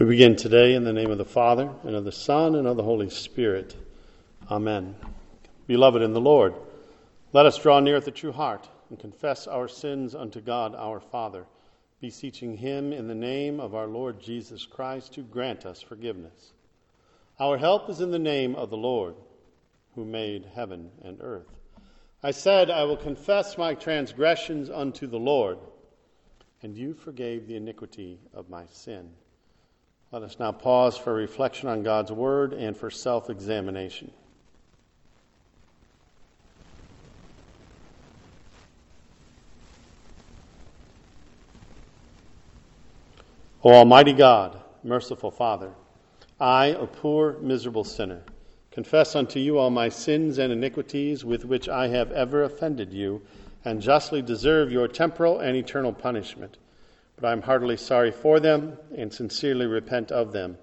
We begin today in the name of the Father, and of the Son, and of the Holy Spirit. Amen. Beloved in the Lord, let us draw near with the true heart and confess our sins unto God our Father, beseeching Him in the name of our Lord Jesus Christ to grant us forgiveness. Our help is in the name of the Lord, who made heaven and earth. I said, I will confess my transgressions unto the Lord, and you forgave the iniquity of my sin. Let us now pause for reflection on God's Word and for self examination. O Almighty God, merciful Father, I, a poor, miserable sinner, confess unto you all my sins and iniquities with which I have ever offended you, and justly deserve your temporal and eternal punishment but I am heartily sorry for them and sincerely repent of them.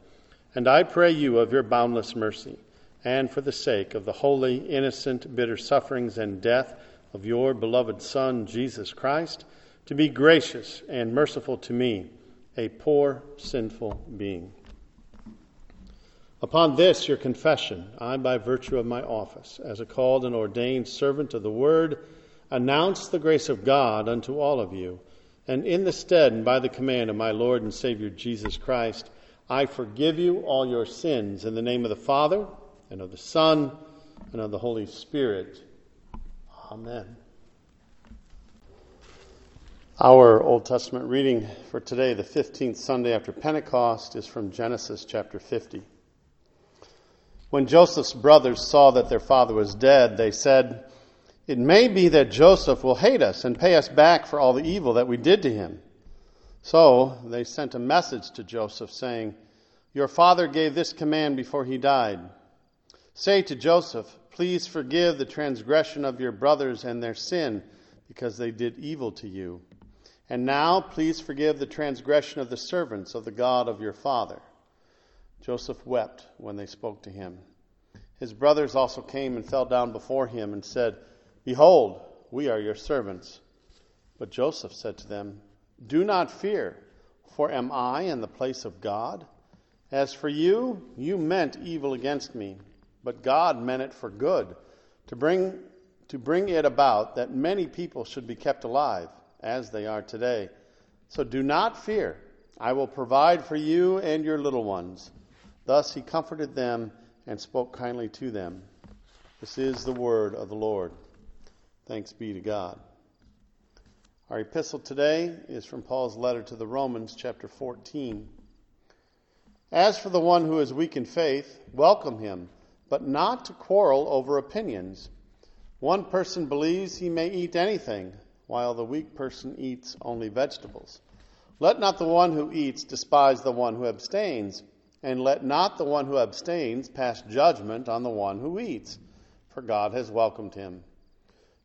And I pray you of your boundless mercy, and for the sake of the holy, innocent, bitter sufferings and death of your beloved Son, Jesus Christ, to be gracious and merciful to me, a poor, sinful being. Upon this, your confession, I, by virtue of my office, as a called and ordained servant of the Word, announce the grace of God unto all of you and in the stead and by the command of my Lord and Savior Jesus Christ, I forgive you all your sins in the name of the Father, and of the Son, and of the Holy Spirit. Amen. Our Old Testament reading for today, the 15th Sunday after Pentecost, is from Genesis chapter 50. When Joseph's brothers saw that their father was dead, they said, it may be that Joseph will hate us and pay us back for all the evil that we did to him. So they sent a message to Joseph saying, Your father gave this command before he died. Say to Joseph, Please forgive the transgression of your brothers and their sin, because they did evil to you. And now please forgive the transgression of the servants of the God of your father. Joseph wept when they spoke to him. His brothers also came and fell down before him and said, Behold, we are your servants. But Joseph said to them, Do not fear, for am I in the place of God? As for you, you meant evil against me, but God meant it for good, to bring, to bring it about that many people should be kept alive, as they are today. So do not fear. I will provide for you and your little ones. Thus he comforted them and spoke kindly to them. This is the word of the Lord. Thanks be to God. Our epistle today is from Paul's letter to the Romans, chapter 14. As for the one who is weak in faith, welcome him, but not to quarrel over opinions. One person believes he may eat anything, while the weak person eats only vegetables. Let not the one who eats despise the one who abstains, and let not the one who abstains pass judgment on the one who eats, for God has welcomed him.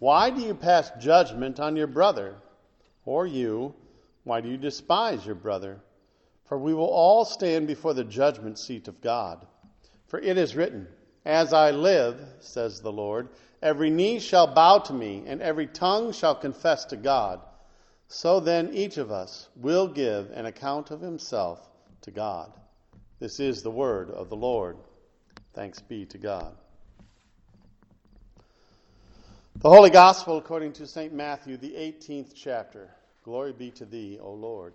Why do you pass judgment on your brother? Or you, why do you despise your brother? For we will all stand before the judgment seat of God. For it is written, As I live, says the Lord, every knee shall bow to me, and every tongue shall confess to God. So then each of us will give an account of himself to God. This is the word of the Lord. Thanks be to God. The Holy Gospel according to St. Matthew, the 18th chapter. Glory be to thee, O Lord.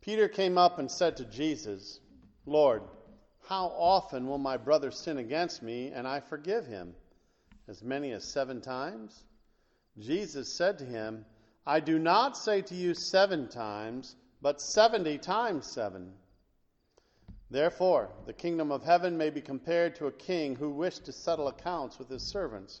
Peter came up and said to Jesus, Lord, How often will my brother sin against me and I forgive him? As many as seven times? Jesus said to him, I do not say to you seven times, but seventy times seven. Therefore, the kingdom of heaven may be compared to a king who wished to settle accounts with his servants.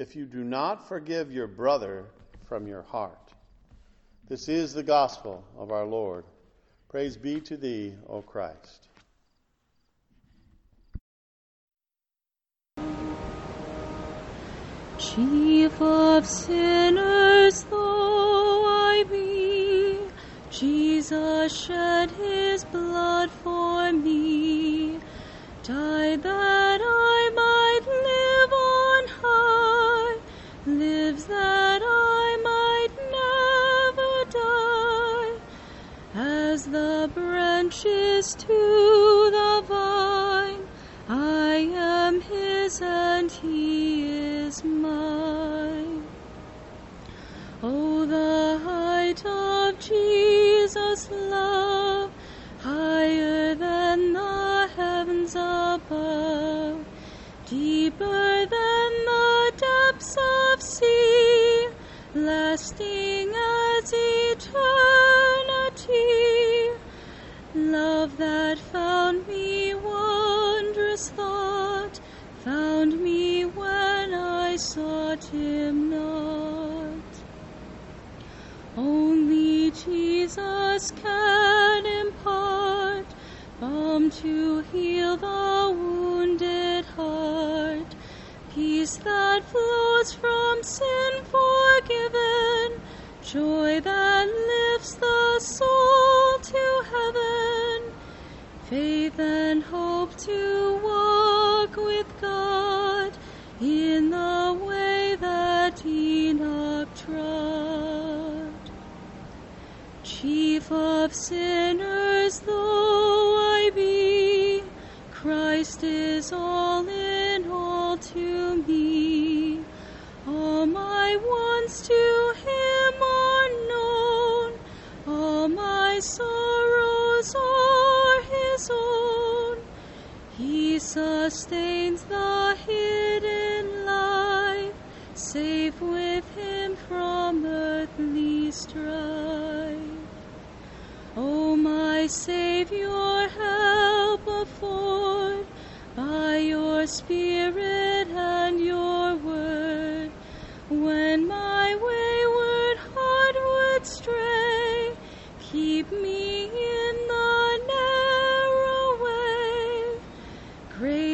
if you do not forgive your brother from your heart. This is the gospel of our Lord. Praise be to thee, O Christ. Chief of sinners though I be, Jesus shed his blood for me, died that I branches to the vine, I am his and he is mine.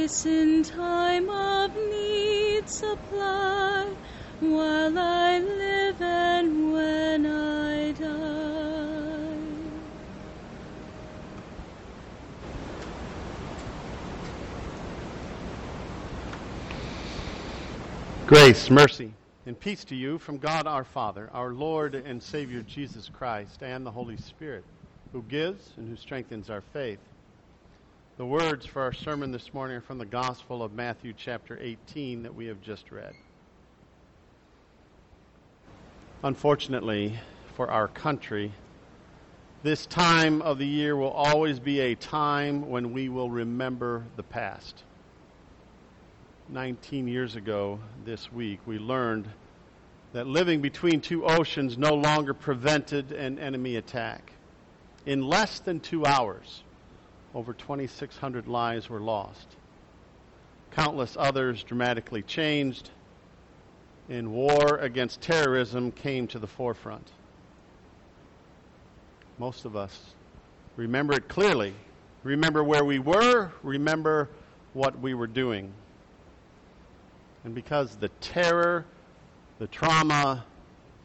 Grace in time of need supply, while I live and when I die. Grace, mercy, and peace to you from God our Father, our Lord and Savior Jesus Christ, and the Holy Spirit, who gives and who strengthens our faith. The words for our sermon this morning are from the Gospel of Matthew, chapter 18, that we have just read. Unfortunately for our country, this time of the year will always be a time when we will remember the past. 19 years ago this week, we learned that living between two oceans no longer prevented an enemy attack. In less than two hours, over 2,600 lives were lost. Countless others dramatically changed, and war against terrorism came to the forefront. Most of us remember it clearly. Remember where we were, remember what we were doing. And because the terror, the trauma,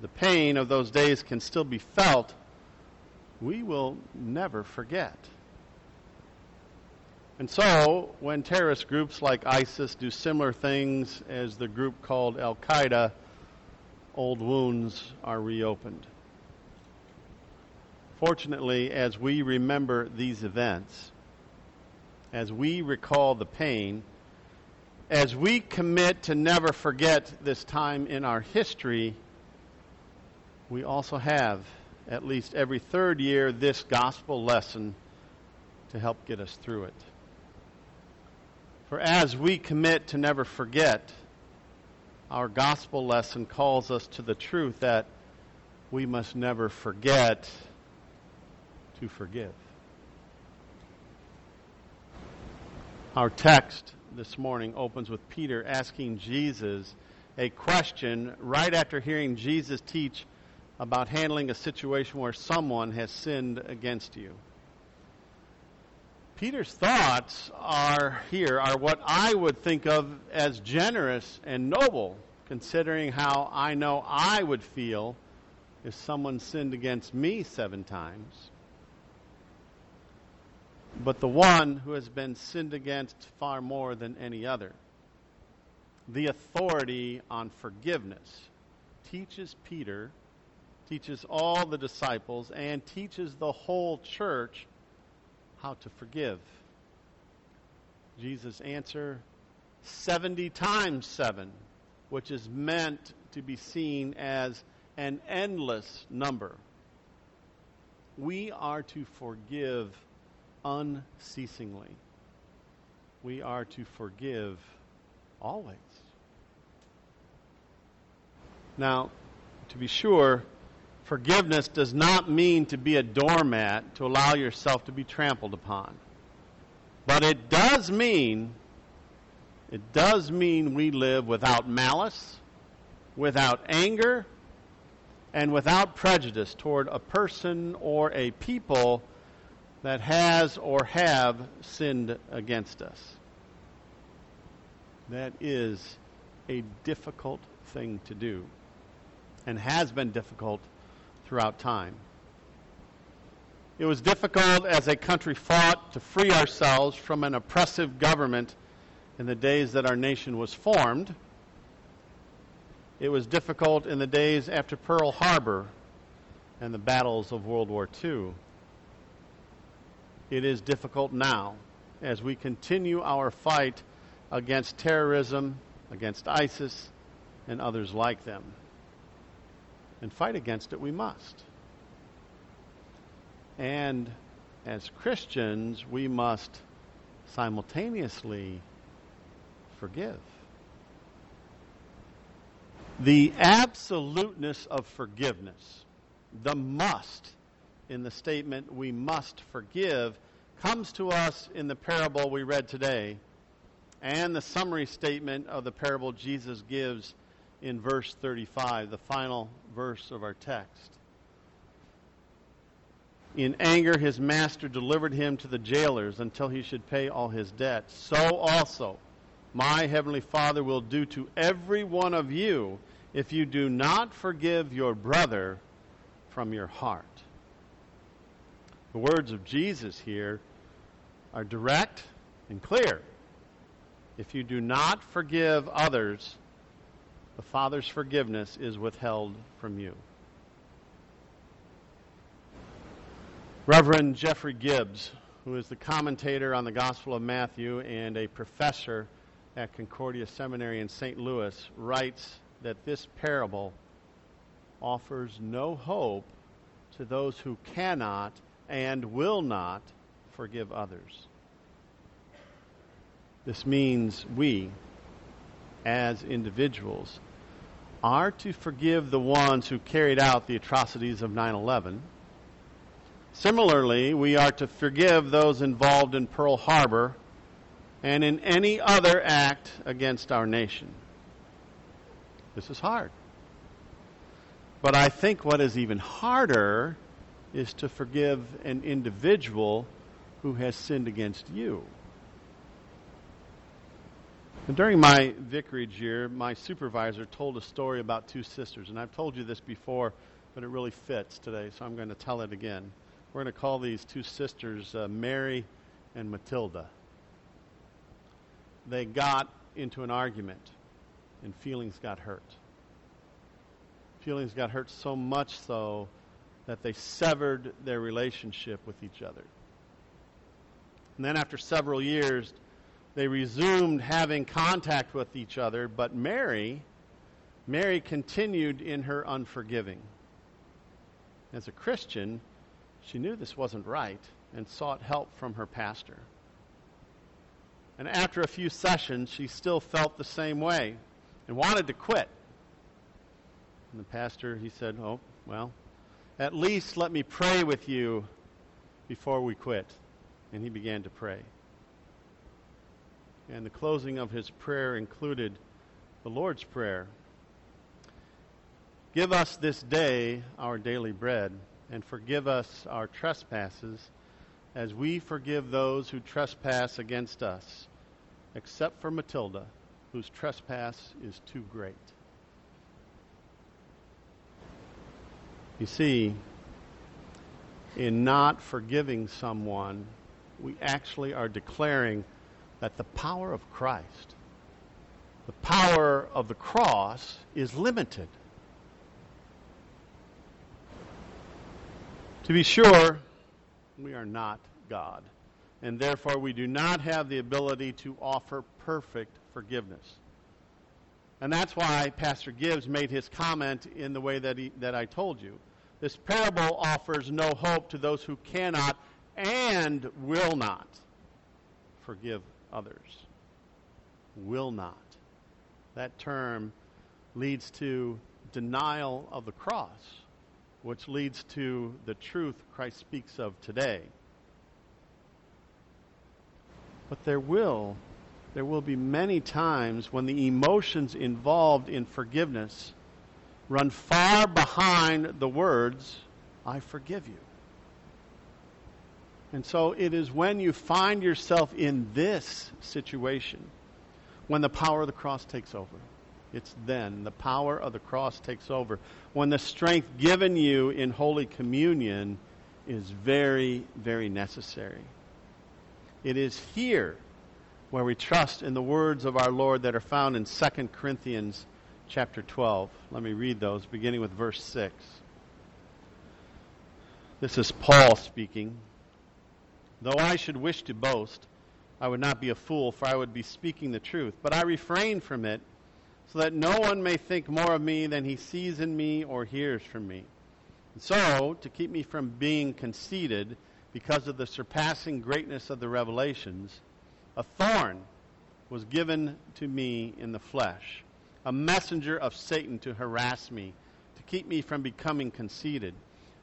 the pain of those days can still be felt, we will never forget. And so, when terrorist groups like ISIS do similar things as the group called Al Qaeda, old wounds are reopened. Fortunately, as we remember these events, as we recall the pain, as we commit to never forget this time in our history, we also have, at least every third year, this gospel lesson to help get us through it. For as we commit to never forget, our gospel lesson calls us to the truth that we must never forget to forgive. Our text this morning opens with Peter asking Jesus a question right after hearing Jesus teach about handling a situation where someone has sinned against you. Peter's thoughts are here are what I would think of as generous and noble, considering how I know I would feel if someone sinned against me seven times. But the one who has been sinned against far more than any other, the authority on forgiveness, teaches Peter, teaches all the disciples, and teaches the whole church how to forgive. Jesus' answer 70 times 7, which is meant to be seen as an endless number. We are to forgive unceasingly. We are to forgive always. Now, to be sure, Forgiveness does not mean to be a doormat to allow yourself to be trampled upon. But it does mean it does mean we live without malice, without anger, and without prejudice toward a person or a people that has or have sinned against us. That is a difficult thing to do and has been difficult throughout time. It was difficult as a country fought to free ourselves from an oppressive government in the days that our nation was formed. It was difficult in the days after Pearl Harbor and the battles of World War II. It is difficult now as we continue our fight against terrorism, against ISIS, and others like them and fight against it, we must. And as Christians, we must simultaneously forgive. The absoluteness of forgiveness, the must in the statement, we must forgive, comes to us in the parable we read today and the summary statement of the parable Jesus gives in verse 35, the final verse of our text. In anger, his master delivered him to the jailers until he should pay all his debt. So also, my heavenly Father will do to every one of you if you do not forgive your brother from your heart. The words of Jesus here are direct and clear. If you do not forgive others, the Father's forgiveness is withheld from you. Reverend Jeffrey Gibbs who is the commentator on the Gospel of Matthew and a professor at Concordia Seminary in St. Louis, writes that this parable offers no hope to those who cannot and will not forgive others. This means we, as individuals, are to forgive the ones who carried out the atrocities of 9 11. Similarly, we are to forgive those involved in Pearl Harbor and in any other act against our nation. This is hard. But I think what is even harder is to forgive an individual who has sinned against you. During my vicarage year, my supervisor told a story about two sisters. And I've told you this before, but it really fits today, so I'm going to tell it again. We're going to call these two sisters uh, Mary and Matilda. They got into an argument, and feelings got hurt. Feelings got hurt so much so that they severed their relationship with each other. And then, after several years, they resumed having contact with each other, but Mary, Mary continued in her unforgiving. As a Christian, she knew this wasn't right and sought help from her pastor. And after a few sessions, she still felt the same way and wanted to quit. And the pastor, he said, Oh, well, at least let me pray with you before we quit. And he began to pray. And the closing of his prayer included the Lord's Prayer Give us this day our daily bread, and forgive us our trespasses, as we forgive those who trespass against us, except for Matilda, whose trespass is too great. You see, in not forgiving someone, we actually are declaring that the power of Christ, the power of the cross, is limited. To be sure, we are not God, and therefore we do not have the ability to offer perfect forgiveness. And that's why Pastor Gibbs made his comment in the way that, he, that I told you. This parable offers no hope to those who cannot and will not forgive others. Will not. That term leads to denial of the cross, which leads to the truth Christ speaks of today. But there will there will be many times when the emotions involved in forgiveness run far behind the words, I forgive you. And so it is when you find yourself in this situation when the power of the cross takes over. It's then the power of the cross takes over. When the strength given you in Holy Communion is very, very necessary. It is here where we trust in the words of our Lord that are found in 2 Corinthians chapter 12. Let me read those, beginning with verse 6. This is Paul speaking. Though I should wish to boast, I would not be a fool, for I would be speaking the truth. But I refrain from it, so that no one may think more of me than he sees in me or hears from me. And so, to keep me from being conceited, because of the surpassing greatness of the revelations, a thorn was given to me in the flesh, a messenger of Satan to harass me, to keep me from becoming conceited.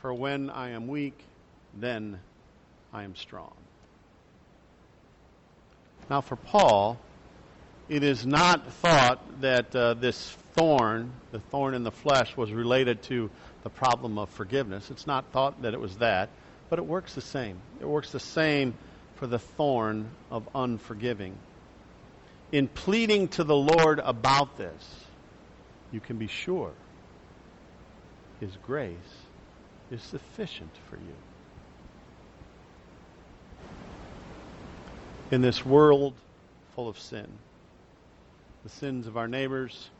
For when I am weak, then I am strong. Now, for Paul, it is not thought that uh, this thorn, the thorn in the flesh, was related to the problem of forgiveness. It's not thought that it was that. But it works the same. It works the same for the thorn of unforgiving. In pleading to the Lord about this, you can be sure His grace is sufficient for you. In this world full of sin, the sins of our neighbors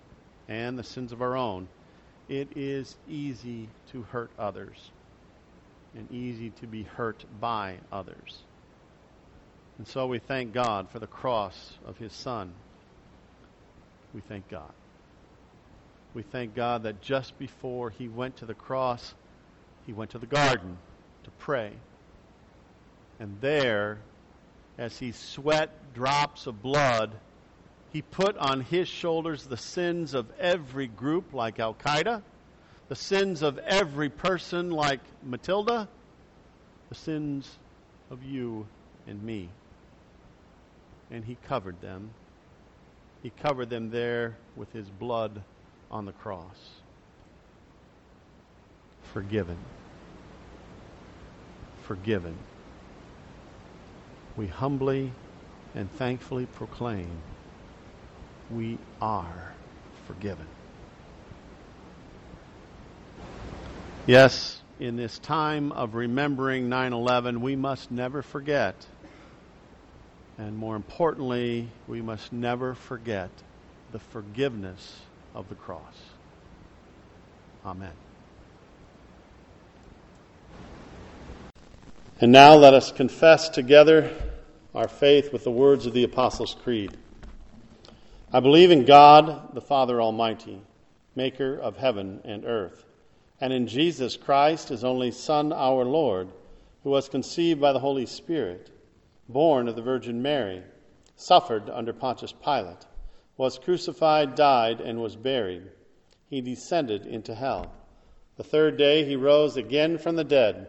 and the sins of our own, it is easy to hurt others and easy to be hurt by others. And so we thank God for the cross of His Son. We thank God. We thank God that just before He went to the cross, He went to the garden to pray. And there, as He sweat drops of blood, He put on His shoulders the sins of every group like Al Qaeda the sins of every person like Matilda, the sins of you and me. And he covered them. He covered them there with his blood on the cross. Forgiven. Forgiven. We humbly and thankfully proclaim we are forgiven. Yes, in this time of remembering 9 11, we must never forget. And more importantly, we must never forget the forgiveness of the cross. Amen. And now let us confess together our faith with the words of the Apostles' Creed. I believe in God, the Father Almighty, maker of heaven and earth and in Jesus Christ, his only Son, our Lord, who was conceived by the Holy Spirit, born of the Virgin Mary, suffered under Pontius Pilate, was crucified, died, and was buried. He descended into hell. The third day he rose again from the dead.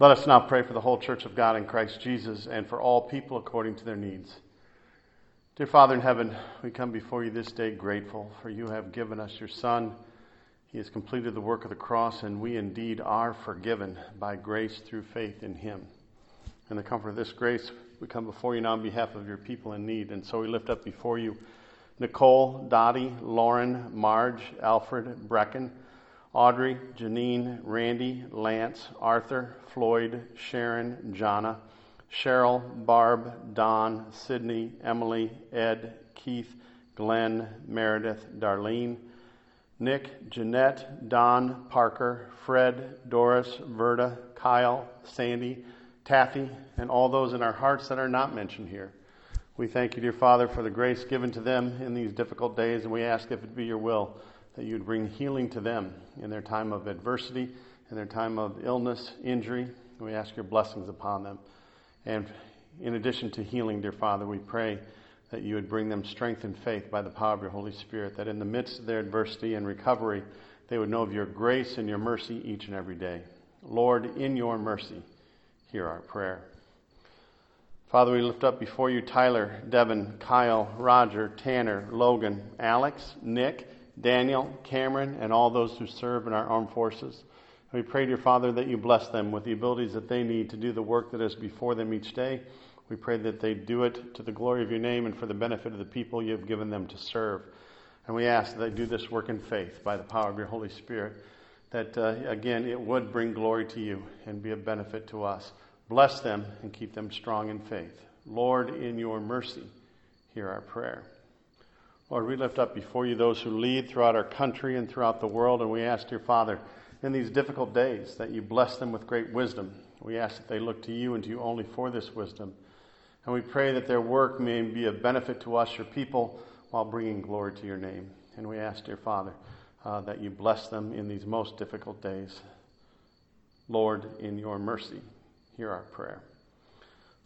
Let us now pray for the whole church of God in Christ Jesus and for all people according to their needs. Dear Father in heaven, we come before you this day grateful for you have given us your Son he has completed the work of the cross, and we indeed are forgiven by grace through faith in Him. In the comfort of this grace, we come before you now on behalf of your people in need. And so we lift up before you Nicole, Dottie, Lauren, Marge, Alfred, Brecken, Audrey, Janine, Randy, Lance, Arthur, Floyd, Sharon, Jonna, Cheryl, Barb, Don, Sydney, Emily, Ed, Keith, Glenn, Meredith, Darlene, Nick, Jeanette, Don, Parker, Fred, Doris, Verda, Kyle, Sandy, Taffy, and all those in our hearts that are not mentioned here. We thank you, dear Father, for the grace given to them in these difficult days, and we ask if it be your will that you'd bring healing to them in their time of adversity, in their time of illness, injury. We ask your blessings upon them. And in addition to healing, dear Father, we pray that you would bring them strength and faith by the power of your Holy Spirit, that in the midst of their adversity and recovery, they would know of your grace and your mercy each and every day. Lord, in your mercy, hear our prayer. Father, we lift up before you Tyler, Devin, Kyle, Roger, Tanner, Logan, Alex, Nick, Daniel, Cameron, and all those who serve in our armed forces. We pray, dear Father, that you bless them with the abilities that they need to do the work that is before them each day. We pray that they do it to the glory of your name and for the benefit of the people you have given them to serve. And we ask that they do this work in faith by the power of your Holy Spirit, that uh, again it would bring glory to you and be a benefit to us. Bless them and keep them strong in faith. Lord, in your mercy, hear our prayer. Lord, we lift up before you those who lead throughout our country and throughout the world, and we ask, your Father, in these difficult days, that you bless them with great wisdom. We ask that they look to you and to you only for this wisdom. And we pray that their work may be a benefit to us, your people, while bringing glory to your name. And we ask, dear Father, uh, that you bless them in these most difficult days. Lord, in your mercy, hear our prayer.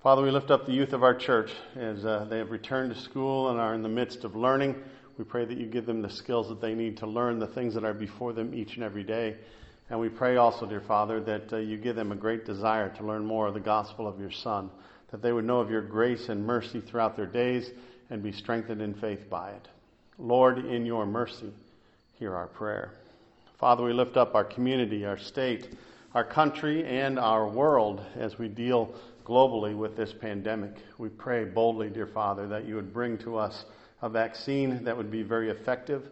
Father, we lift up the youth of our church as uh, they have returned to school and are in the midst of learning. We pray that you give them the skills that they need to learn the things that are before them each and every day. And we pray also, dear Father, that uh, you give them a great desire to learn more of the gospel of your Son, that they would know of your grace and mercy throughout their days and be strengthened in faith by it. Lord, in your mercy, hear our prayer. Father, we lift up our community, our state, our country, and our world as we deal globally with this pandemic. We pray boldly, dear Father, that you would bring to us a vaccine that would be very effective.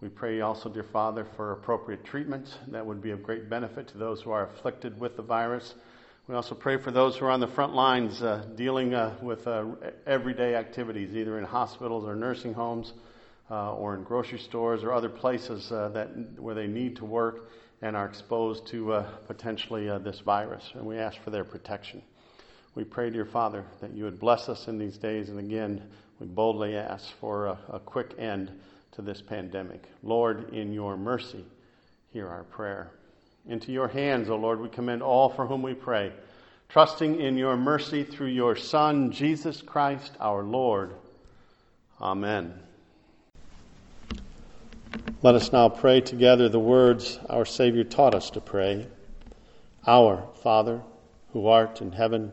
We pray also, dear Father, for appropriate treatments that would be of great benefit to those who are afflicted with the virus. We also pray for those who are on the front lines uh, dealing uh, with uh, everyday activities, either in hospitals or nursing homes, uh, or in grocery stores or other places uh, that where they need to work and are exposed to uh, potentially this virus. And we ask for their protection. We pray, dear Father, that you would bless us in these days, and again, we boldly ask for a, a quick end to this pandemic. Lord, in your mercy, hear our prayer. Into your hands, O Lord, we commend all for whom we pray, trusting in your mercy through your Son, Jesus Christ, our Lord. Amen. Let us now pray together the words our Savior taught us to pray. Our Father, who art in heaven,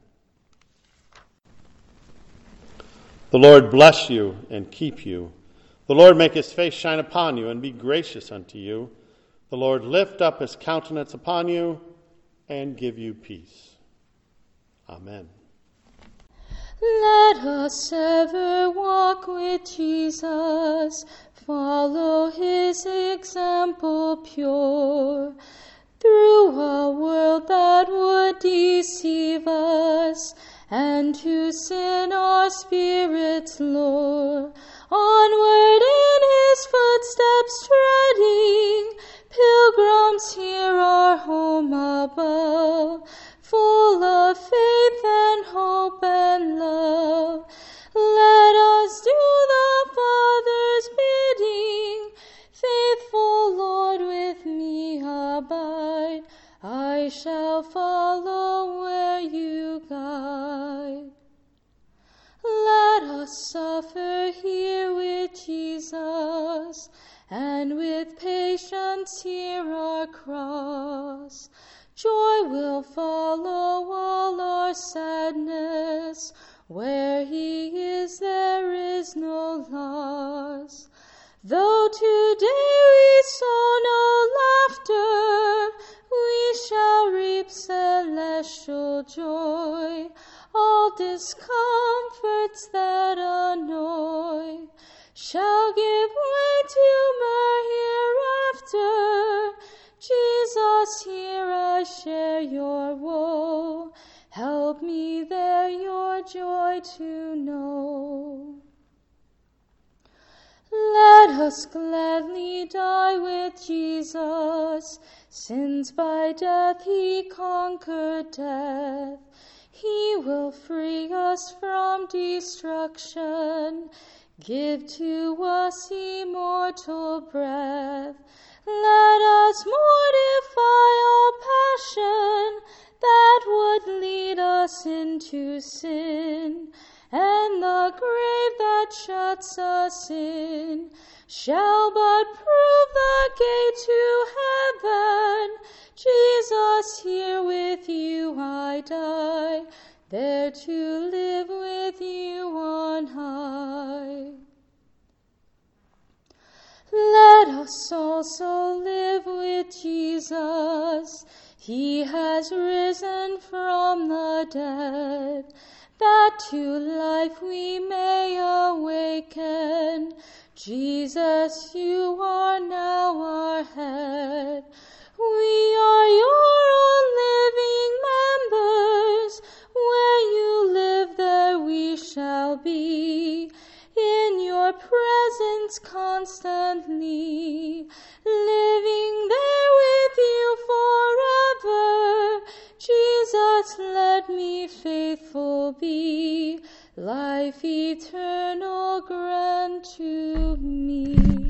The Lord bless you and keep you. The Lord make his face shine upon you and be gracious unto you. The Lord lift up his countenance upon you and give you peace. Amen. Let us ever walk with Jesus, follow his example pure. Through a world that would deceive us, and to sin our spirits lure. Onward in his footsteps treading, pilgrims here our home above, patience hear our cross. Joy will follow all our sadness. Where he is, there is no loss. Though today we sow no laughter, we shall reap celestial joy. All discomforts that annoy shall give way to my hereafter. Jesus, here I share your woe. Help me there your joy to know. Let us gladly die with Jesus, since by death he conquered death. He will free us from destruction, give to us immortal breath. Let us mortify all passion that would lead us into sin and the grave that shuts us in shall but prove the gate to heaven. Jesus, here with you I die, there to live with you on high. Let us also live with Jesus. He has risen from the dead that to life we may awaken. Jesus, you are now our head. We are your own living members. Where you live, there we shall be, in your presence constantly, living there with you forever. Jesus, let me faithful be, life eternal grant to me.